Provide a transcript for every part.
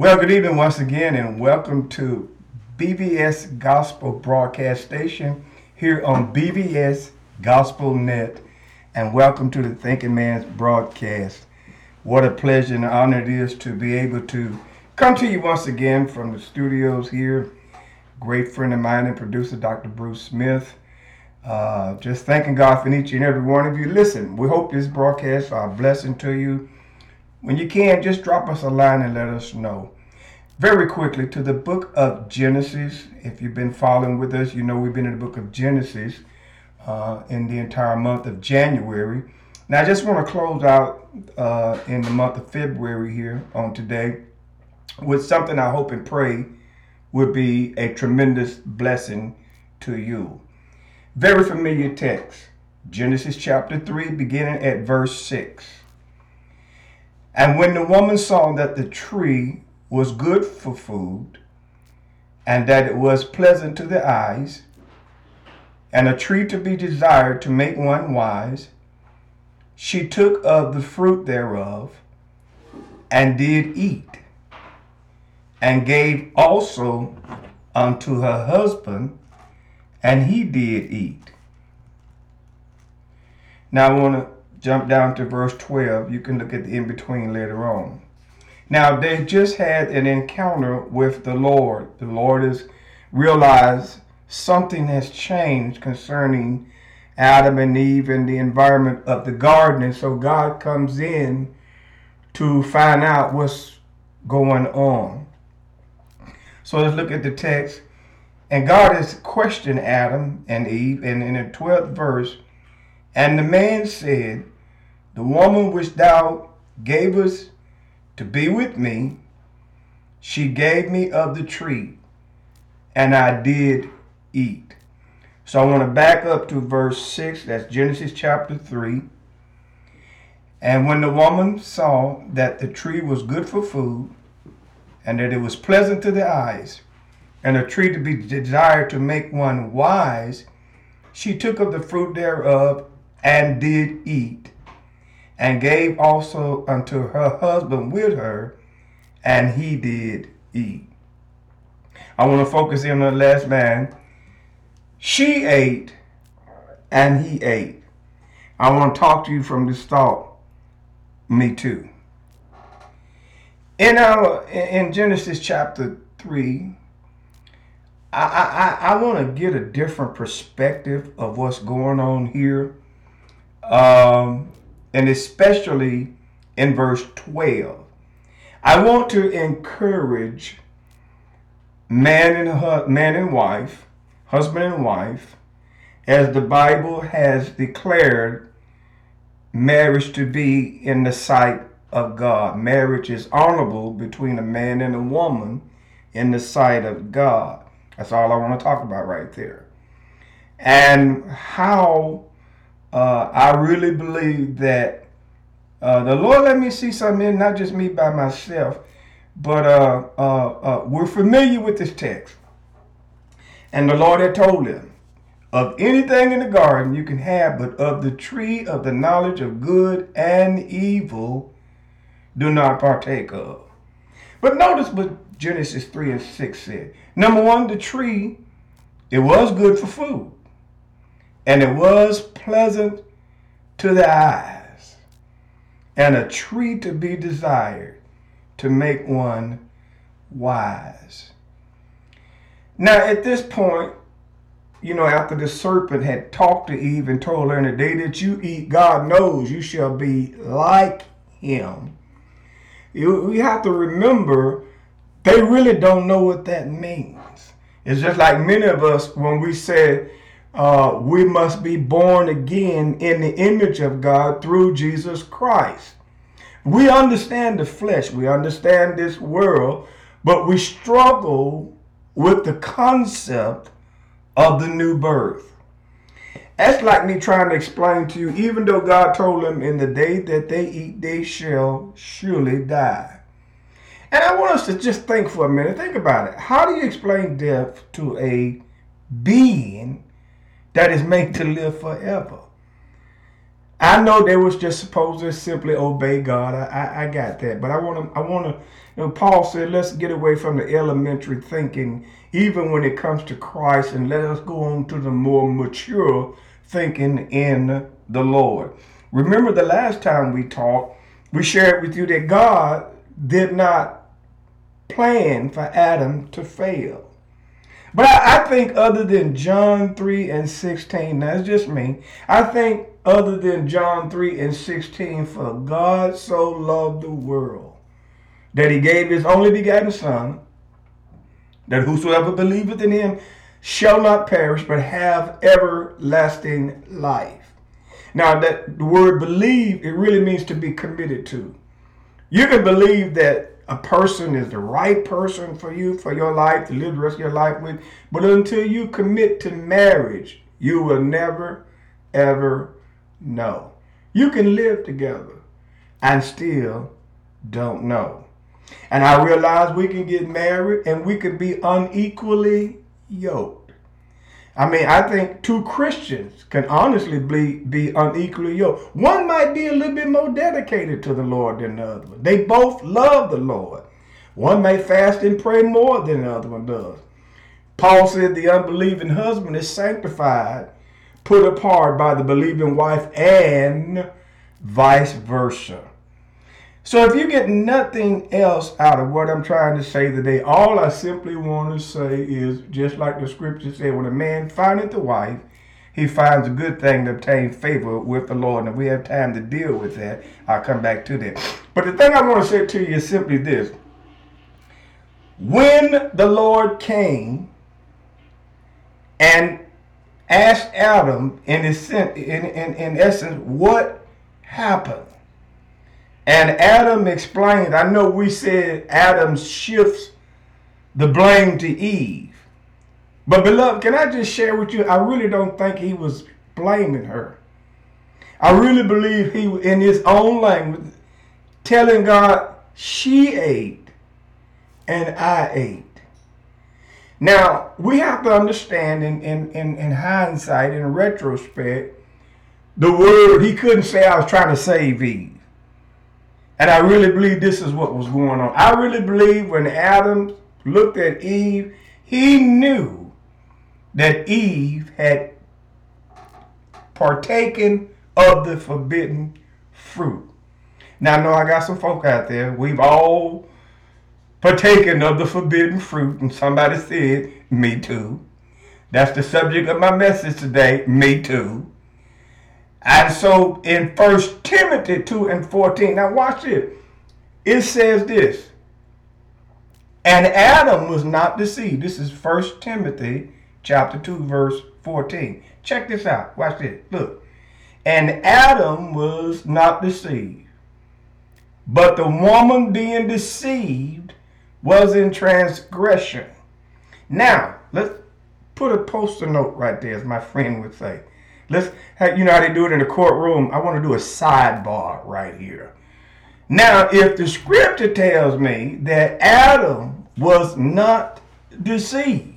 Well, good evening once again, and welcome to BBS Gospel Broadcast Station here on BBS Gospel Net, and welcome to the Thinking Man's broadcast. What a pleasure and honor it is to be able to come to you once again from the studios here. Great friend of mine and producer, Dr. Bruce Smith. Uh, just thanking God for each and every one of you. Listen, we hope this broadcast are a blessing to you. When you can, just drop us a line and let us know. Very quickly to the book of Genesis. If you've been following with us, you know we've been in the book of Genesis uh, in the entire month of January. Now, I just want to close out uh, in the month of February here on today with something I hope and pray would be a tremendous blessing to you. Very familiar text, Genesis chapter 3, beginning at verse 6. And when the woman saw that the tree was good for food, and that it was pleasant to the eyes, and a tree to be desired to make one wise, she took of the fruit thereof, and did eat, and gave also unto her husband, and he did eat. Now I want to jump down to verse 12. You can look at the in between later on. Now they just had an encounter with the Lord. The Lord has realized something has changed concerning Adam and Eve and the environment of the garden. And so God comes in to find out what's going on. So let's look at the text. And God has questioned Adam and Eve. And in the 12th verse, and the man said, The woman which thou gavest to be with me, she gave me of the tree, and I did eat. So I want to back up to verse 6, that's Genesis chapter 3. And when the woman saw that the tree was good for food, and that it was pleasant to the eyes, and a tree to be desired to make one wise, she took of the fruit thereof and did eat and gave also unto her husband with her, and he did eat. I want to focus in on the last man. She ate, and he ate. I want to talk to you from this thought. Me too. In our in Genesis chapter three, I I, I want to get a different perspective of what's going on here. Um, and especially in verse 12. I want to encourage man and man and wife, husband and wife, as the Bible has declared marriage to be in the sight of God. Marriage is honorable between a man and a woman in the sight of God. That's all I want to talk about right there. And how uh, I really believe that uh, the Lord let me see something in, not just me by myself, but uh, uh, uh, we're familiar with this text. And the Lord had told him, of anything in the garden you can have, but of the tree of the knowledge of good and evil, do not partake of. But notice what Genesis 3 and 6 said. Number one, the tree, it was good for food and it was pleasant to the eyes, and a tree to be desired to make one wise. Now, at this point, you know, after the serpent had talked to Eve and told her, in the day that you eat, God knows you shall be like him. You, we have to remember they really don't know what that means. It's just like many of us when we say, uh, we must be born again in the image of God through Jesus Christ. We understand the flesh, we understand this world, but we struggle with the concept of the new birth. That's like me trying to explain to you, even though God told them in the day that they eat, they shall surely die. And I want us to just think for a minute. Think about it. How do you explain death to a being that is made to live forever. I know they was just supposed to simply obey God. I, I, I got that, but I want to. I want to. You know, Paul said, "Let's get away from the elementary thinking, even when it comes to Christ, and let us go on to the more mature thinking in the Lord." Remember the last time we talked, we shared with you that God did not plan for Adam to fail. But I, I, think other than John 3 and 16, that's just me, I think other than John 3 and 16, for God so loved the world that he gave his only begotten Son, that whosoever believeth in him shall not perish, but have everlasting life. Now, that the word believe, it really means to be committed to. You can believe that a person is the right person for you, for your life, to live the rest of your life with. But until you commit to marriage, you will never, ever know. You can live together and still don't know. And I realize we can get married and we can be unequally yoked. I mean, I think two Christians can honestly be, be unequally yoked. One might be a little bit more dedicated to the Lord than the other one. They both love the Lord. One may fast and pray more than the other one does. Paul said the unbelieving husband is sanctified, put apart by the believing wife, and vice versa. So if you get nothing else out of what I'm trying to say today, all I simply want to say is just like the scripture said, when a man findeth a wife, he finds a good thing to obtain favor with the Lord. And if we have time to deal with that, I'll come back to that. But the thing I want to say to you is simply this. When the Lord came and asked Adam, in, his, in, in, in essence, what happened? And Adam explained, I know we said Adam shifts the blame to Eve. But beloved, can I just share with you? I really don't think he was blaming her. I really believe he, in his own language, telling God, she ate and I ate. Now, we have to understand in, in, in, in hindsight, in retrospect, the word, he couldn't say I was trying to save Eve. And I really believe this is what was going on. I really believe when Adam looked at Eve, he knew that Eve had partaken of the forbidden fruit. Now, I know I got some folk out there. We've all partaken of the forbidden fruit, and somebody said, Me too. That's the subject of my message today. Me too. And so in First Timothy 2 and 14, now watch it. It says this. And Adam was not deceived. This is First Timothy chapter 2, verse 14. Check this out. Watch this. Look. And Adam was not deceived. But the woman being deceived was in transgression. Now, let's put a poster note right there, as my friend would say. Let's, you know how they do it in the courtroom. I want to do a sidebar right here. Now, if the scripture tells me that Adam was not deceived,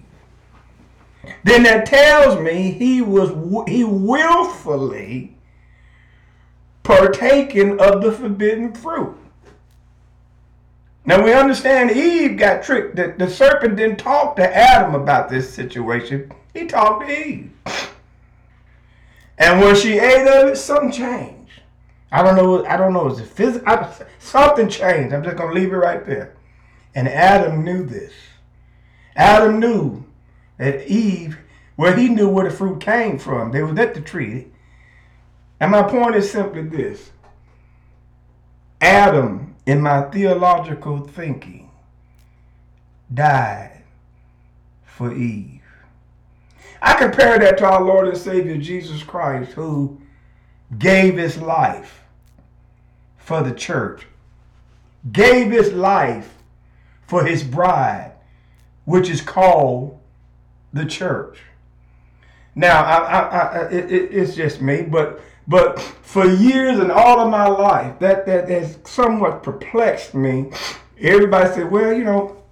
then that tells me he was he willfully partaken of the forbidden fruit. Now we understand Eve got tricked. The, the serpent didn't talk to Adam about this situation. He talked to Eve. And when she ate of it, something changed. I don't know. I don't know. Is it physical? Something changed. I'm just gonna leave it right there. And Adam knew this. Adam knew that Eve, well, he knew where the fruit came from. They was at the tree. And my point is simply this: Adam, in my theological thinking, died for Eve. I compare that to our Lord and Savior Jesus Christ, who gave his life for the church, gave his life for his bride, which is called the church. Now, I, I, I, it, it's just me, but but for years and all of my life, that that has somewhat perplexed me. Everybody said, "Well, you know,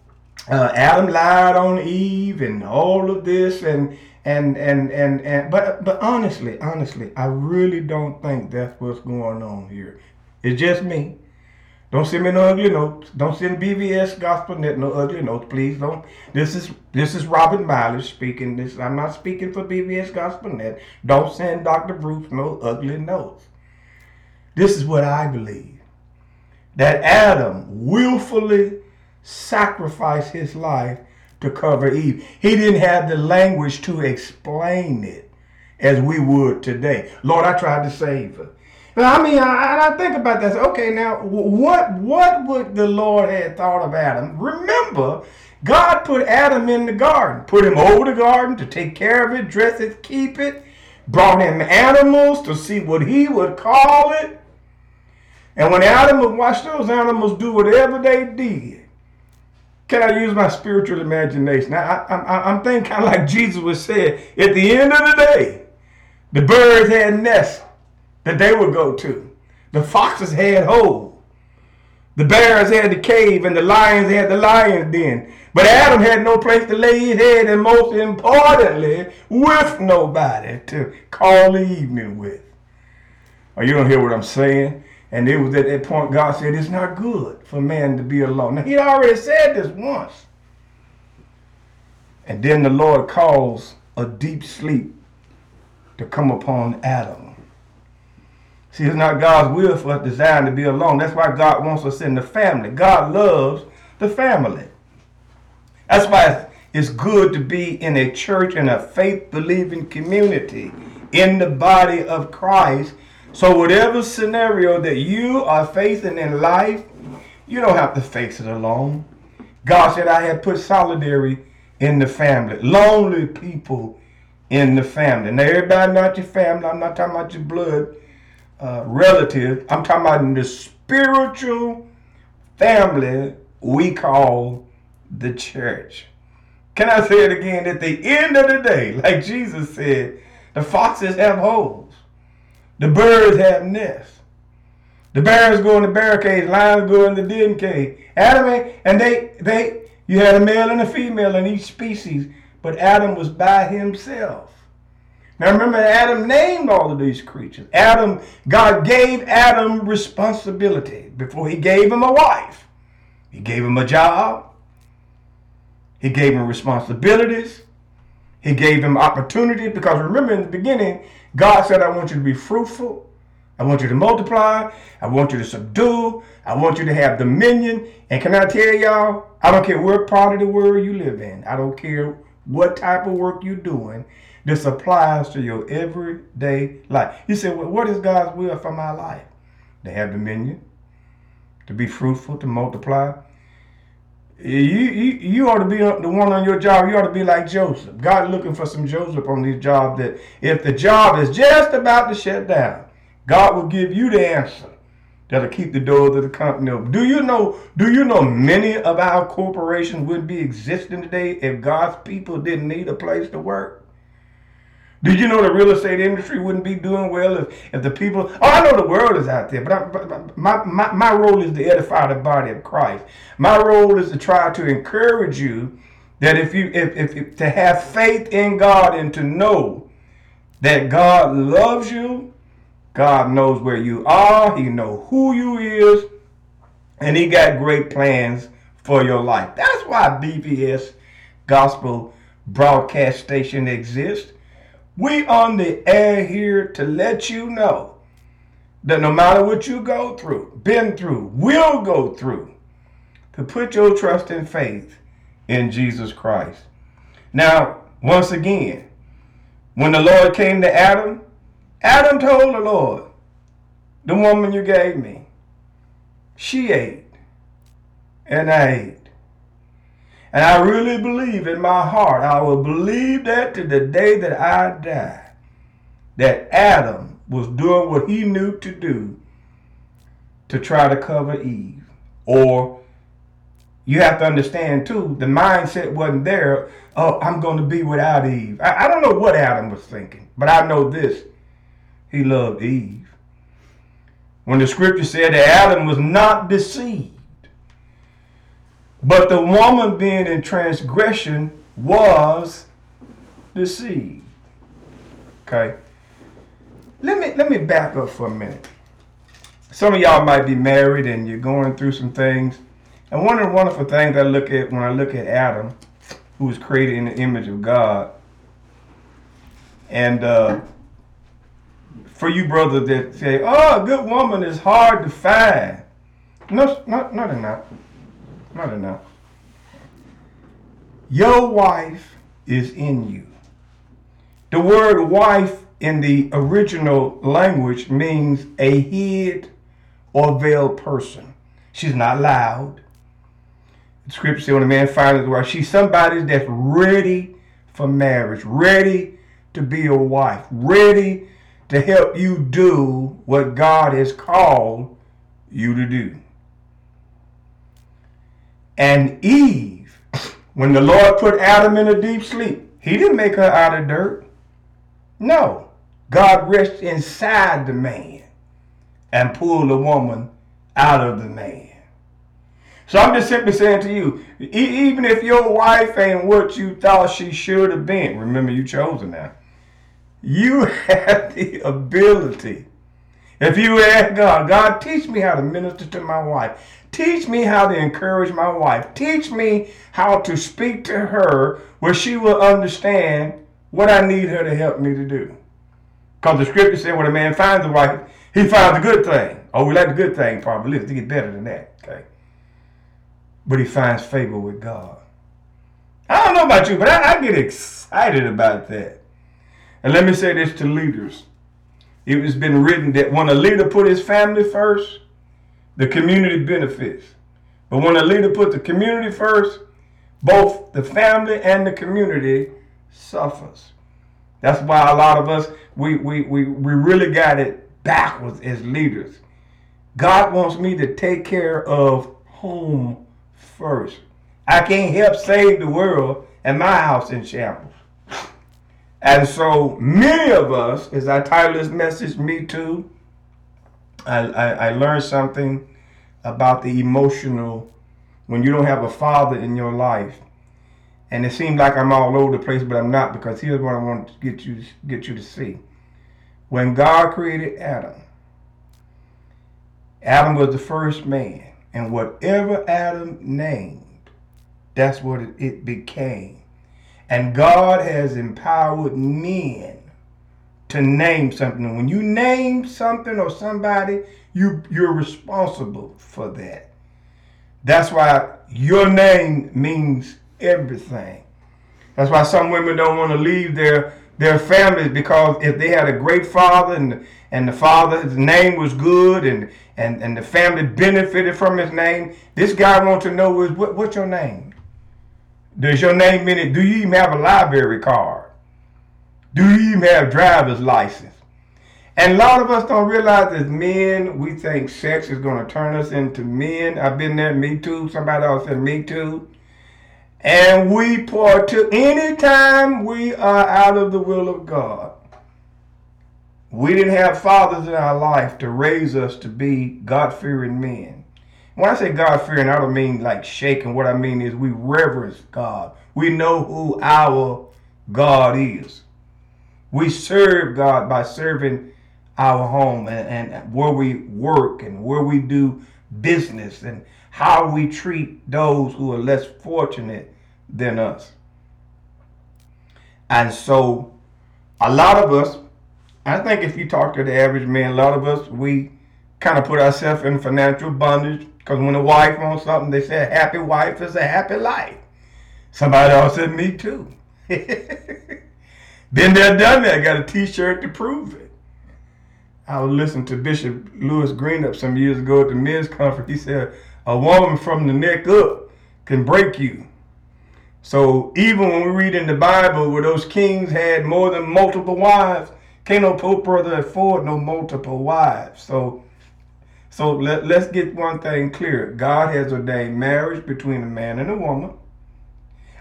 uh, Adam lied on Eve, and all of this, and and and and and but but honestly, honestly, I really don't think that's what's going on here. It's just me. Don't send me no ugly notes. Don't send BBS Gospel Net no ugly notes, please. Don't. This is this is Robert Miles speaking. This I'm not speaking for BBS Gospel Net. Don't send Dr. Bruce no ugly notes. This is what I believe. That Adam willfully sacrificed his life to cover Eve. He didn't have the language to explain it as we would today. Lord, I tried to save her. But I mean, I, I think about this. Okay, now what what would the Lord have thought of Adam? Remember, God put Adam in the garden, put him over the garden to take care of it, dress it, keep it, brought him animals to see what he would call it. And when Adam would watch those animals do whatever they did, can I use my spiritual imagination? I, I, I'm thinking kind of like Jesus would say, at the end of the day, the birds had nests that they would go to. The foxes had holes. The bears had the cave and the lions had the lion's den. But Adam had no place to lay his head and most importantly, with nobody to call the evening with. Oh, you don't hear what I'm saying? And it was at that point God said, it's not good for man to be alone. Now, he already said this once. And then the Lord caused a deep sleep to come upon Adam. See, it's not God's will for us designed to be alone. That's why God wants us in the family. God loves the family. That's why it's good to be in a church and a faith believing community in the body of Christ. So, whatever scenario that you are facing in life, you don't have to face it alone. God said, I have put solidarity in the family, lonely people in the family. Now, everybody not your family. I'm not talking about your blood uh, relative. I'm talking about the spiritual family we call the church. Can I say it again? At the end of the day, like Jesus said, the foxes have holes, the birds have nests. The bears go in the barricades, lions go in the den cave. Adam and they they you had a male and a female in each species, but Adam was by himself. Now remember, Adam named all of these creatures. Adam, God gave Adam responsibility before he gave him a wife. He gave him a job. He gave him responsibilities. He gave him opportunity because remember in the beginning, God said, I want you to be fruitful. I want you to multiply. I want you to subdue. I want you to have dominion. And can I tell y'all, I don't care what part of the world you live in. I don't care what type of work you're doing. This applies to your everyday life. You say, well, what is God's will for my life? To have dominion, to be fruitful, to multiply. You, you, you ought to be uh, the one on your job. You ought to be like Joseph. God looking for some Joseph on these jobs that if the job is just about to shut down, God will give you the answer that'll keep the doors of the company open. Do you know? Do you know many of our corporations wouldn't be existing today if God's people didn't need a place to work? Did you know the real estate industry wouldn't be doing well if, if the people? Oh, I know the world is out there, but, I, but my, my, my role is to edify the body of Christ. My role is to try to encourage you that if you if, if, if to have faith in God and to know that God loves you, God knows where you are, He know who you is, and He got great plans for your life. That's why BBS Gospel Broadcast Station exists. We on the air here to let you know that no matter what you go through, been through, will go through, to put your trust and faith in Jesus Christ. Now, once again, when the Lord came to Adam, Adam told the Lord, the woman you gave me, she ate and I ate. And I really believe in my heart, I will believe that to the day that I die, that Adam was doing what he knew to do to try to cover Eve. Or you have to understand too, the mindset wasn't there, oh, I'm going to be without Eve. I, I don't know what Adam was thinking, but I know this. He loved Eve. When the scripture said that Adam was not deceived, but the woman being in transgression was deceived. Okay. Let me let me back up for a minute. Some of y'all might be married and you're going through some things. And one of the wonderful things I look at when I look at Adam, who was created in the image of God, and uh, for you brothers that say, "Oh, a good woman is hard to find," no, not not enough, not enough. Your wife is in you. The word wife in the original language means a hid or veiled person. She's not loud. The scripture says when a man finds his wife, she's somebody that's ready for marriage, ready to be a wife, ready to help you do what God has called you to do. And Eve, when the Lord put Adam in a deep sleep, he didn't make her out of dirt. No. God rests inside the man and pulled the woman out of the man. So I'm just simply saying to you, even if your wife ain't what you thought she should have been, remember you chose her now. You have the ability. If you ask God, God, teach me how to minister to my wife. Teach me how to encourage my wife. Teach me how to speak to her where she will understand what I need her to help me to do. Because the scripture said when a man finds a wife, he finds a good thing. Oh, we like the good thing probably. Let's get better than that. Okay. But he finds favor with God. I don't know about you, but I, I get excited about that. And let me say this to leaders. It has been written that when a leader put his family first, the community benefits. But when a leader put the community first, both the family and the community suffers. That's why a lot of us we we we, we really got it backwards as leaders. God wants me to take care of home first. I can't help save the world and my house in shambles. And so many of us, as I title this message, Me Too, I, I, I learned something about the emotional when you don't have a father in your life. And it seems like I'm all over the place, but I'm not because here's what I want to get you get you to see. When God created Adam, Adam was the first man, and whatever Adam named, that's what it became. And God has empowered men to name something. When you name something or somebody, you you're responsible for that. That's why your name means everything. That's why some women don't want to leave their their families because if they had a great father and and the father's name was good and and and the family benefited from his name, this guy wants to know is what what's your name? Does your name mean it? Do you even have a library card? Do you even have driver's license? And a lot of us don't realize as men, we think sex is going to turn us into men. I've been there, me too. Somebody else said me too. And we partook anytime we are out of the will of God. We didn't have fathers in our life to raise us to be God fearing men. When I say God fearing, I don't mean like shaking. What I mean is we reverence God. We know who our God is. We serve God by serving our home and, and where we work and where we do business and how we treat those who are less fortunate than us. And so, a lot of us, I think if you talk to the average man, a lot of us, we kind of put ourselves in financial bondage because when a wife wants something, they say a happy wife is a happy life. Somebody else said, me too. Been there, done that. I Got a t-shirt to prove it. I was listening to Bishop Louis Greenup some years ago at the men's conference. He said, a woman from the neck up can break you. So even when we read in the Bible where those kings had more than multiple wives, can't no pope brother afford no multiple wives. So so let, let's get one thing clear. God has ordained marriage between a man and a woman.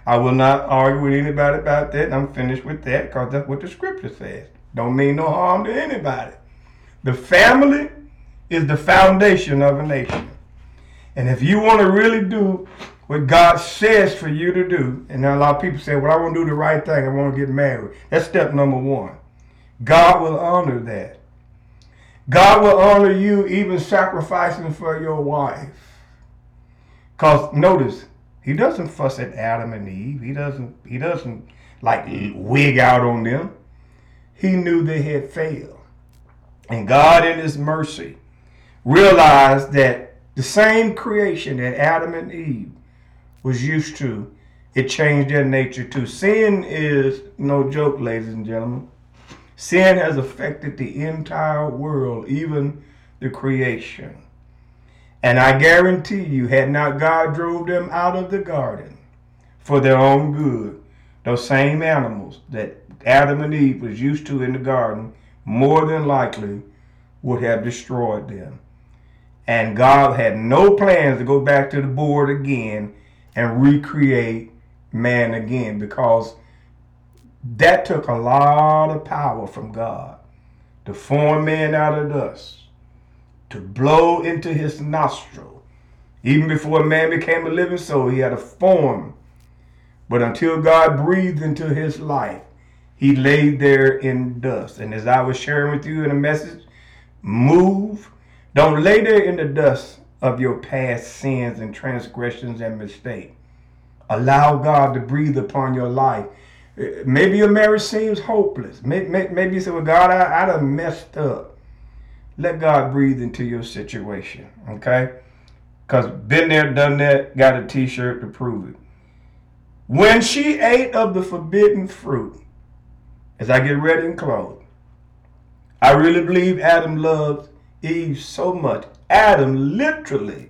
I will not argue with anybody about that. I'm finished with that because that's what the scripture says. Don't mean no harm to anybody. The family is the foundation of a nation. And if you want to really do what God says for you to do. And a lot of people say, well, I want to do the right thing. I want to get married. That's step number one. God will honor that. God will honor you even sacrificing for your wife. Because notice, he doesn't fuss at Adam and Eve. He doesn't, he doesn't like wig out on them. He knew they had failed. And God in his mercy realized that the same creation that Adam and Eve was used to, it changed their nature too. Sin is no joke, ladies and gentlemen. Sin has affected the entire world, even the creation. And I guarantee you, had not God drove them out of the garden for their own good, those same animals that Adam and Eve was used to in the garden, more than likely would have destroyed them. And God had no plans to go back to the board again and recreate man again because that took a lot of power from God to form man out of dust, to blow into his nostril. Even before man became a living soul, he had a form. But until God breathed into his life, he laid there in dust. And as I was sharing with you in a message, move. Don't lay there in the dust of your past sins and transgressions and mistakes. Allow God to breathe upon your life. Maybe your marriage seems hopeless. Maybe, you say, well, God, I, I done messed up. Let God breathe into your situation, okay? Because been there, done that, got a t-shirt to prove it. When she ate of the forbidden fruit, as I get ready and close, I really believe Adam loved Eve so much. Adam literally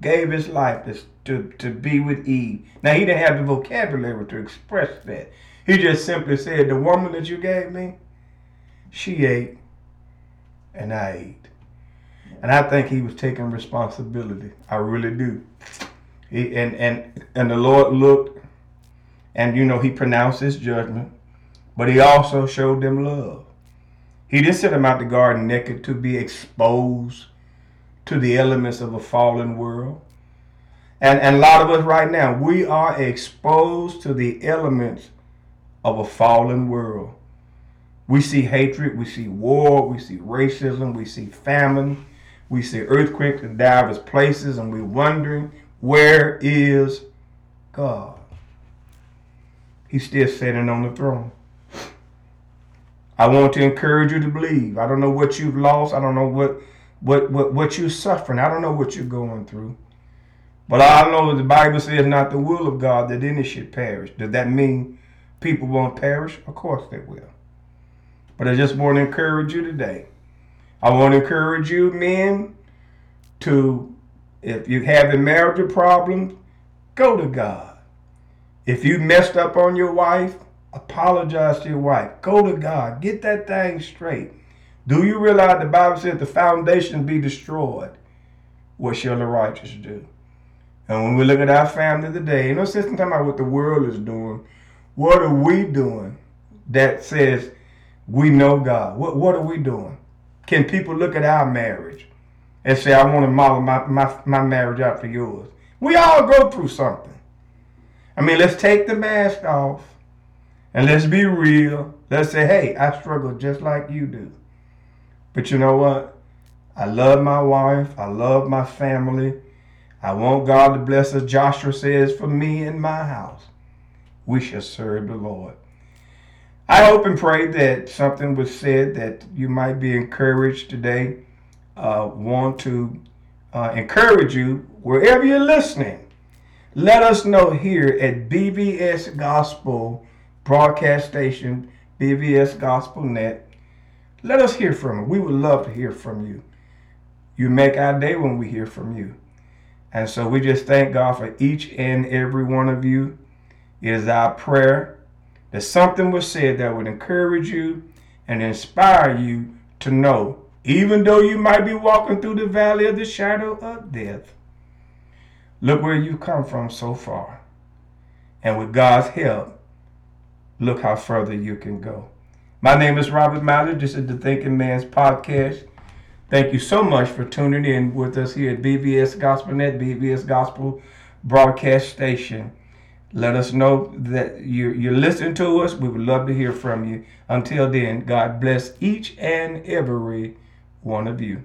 gave his life to, to, to be with Eve. Now, he didn't have the vocabulary to express that. He just simply said, The woman that you gave me, she ate and I ate. And I think he was taking responsibility. I really do. He, and, and, and the Lord looked and, you know, he pronounced his judgment, but he also showed them love. He didn't send them out the garden naked to be exposed to the elements of a fallen world. And, and a lot of us right now, we are exposed to the elements of a fallen world. We see hatred, we see war, we see racism, we see famine, we see earthquakes in diverse places, and we're wondering, where is God? He's still sitting on the throne. I want to encourage you to believe. I don't know what you've lost. I don't know what what what, what you're suffering. I don't know what you're going through. But I know the Bible says not the will of God that any should perish. Does that mean people won't perish? Of course they will. But I just want to encourage you today. I want to encourage you, men, to if you're having marital problems, go to God. If you messed up on your wife, apologize to your wife. Go to God. Get that thing straight. Do you realize the Bible says the foundation be destroyed? What shall the righteous do? And when we look at our family today, you know, since talking about what the world is doing, what are we doing that says we know God? What what are we doing? Can people look at our marriage and say, I want to model my, my, my marriage for yours? We all go through something. I mean, let's take the mask off and let's be real. Let's say, hey, I struggle just like you do. But you know what? I love my wife. I love my family. I want God to bless us. Joshua says, for me and my house, we shall serve the Lord. I hope and pray that something was said that you might be encouraged today. Uh, want to uh, encourage you wherever you're listening. Let us know here at BBS Gospel broadcast station, BBS Gospel Net. Let us hear from you. We would love to hear from you. You make our day when we hear from you. And so we just thank God for each and every one of you. It is our prayer that something was said that would encourage you and inspire you to know, even though you might be walking through the valley of the shadow of death, look where you've come from so far. And with God's help, look how further you can go. My name is Robert Mallard. This is the Thinking Man's Podcast. Thank you so much for tuning in with us here at BBS Gospel Net, BBS Gospel broadcast station. Let us know that you're, you're listening to us. We would love to hear from you. Until then, God bless each and every one of you.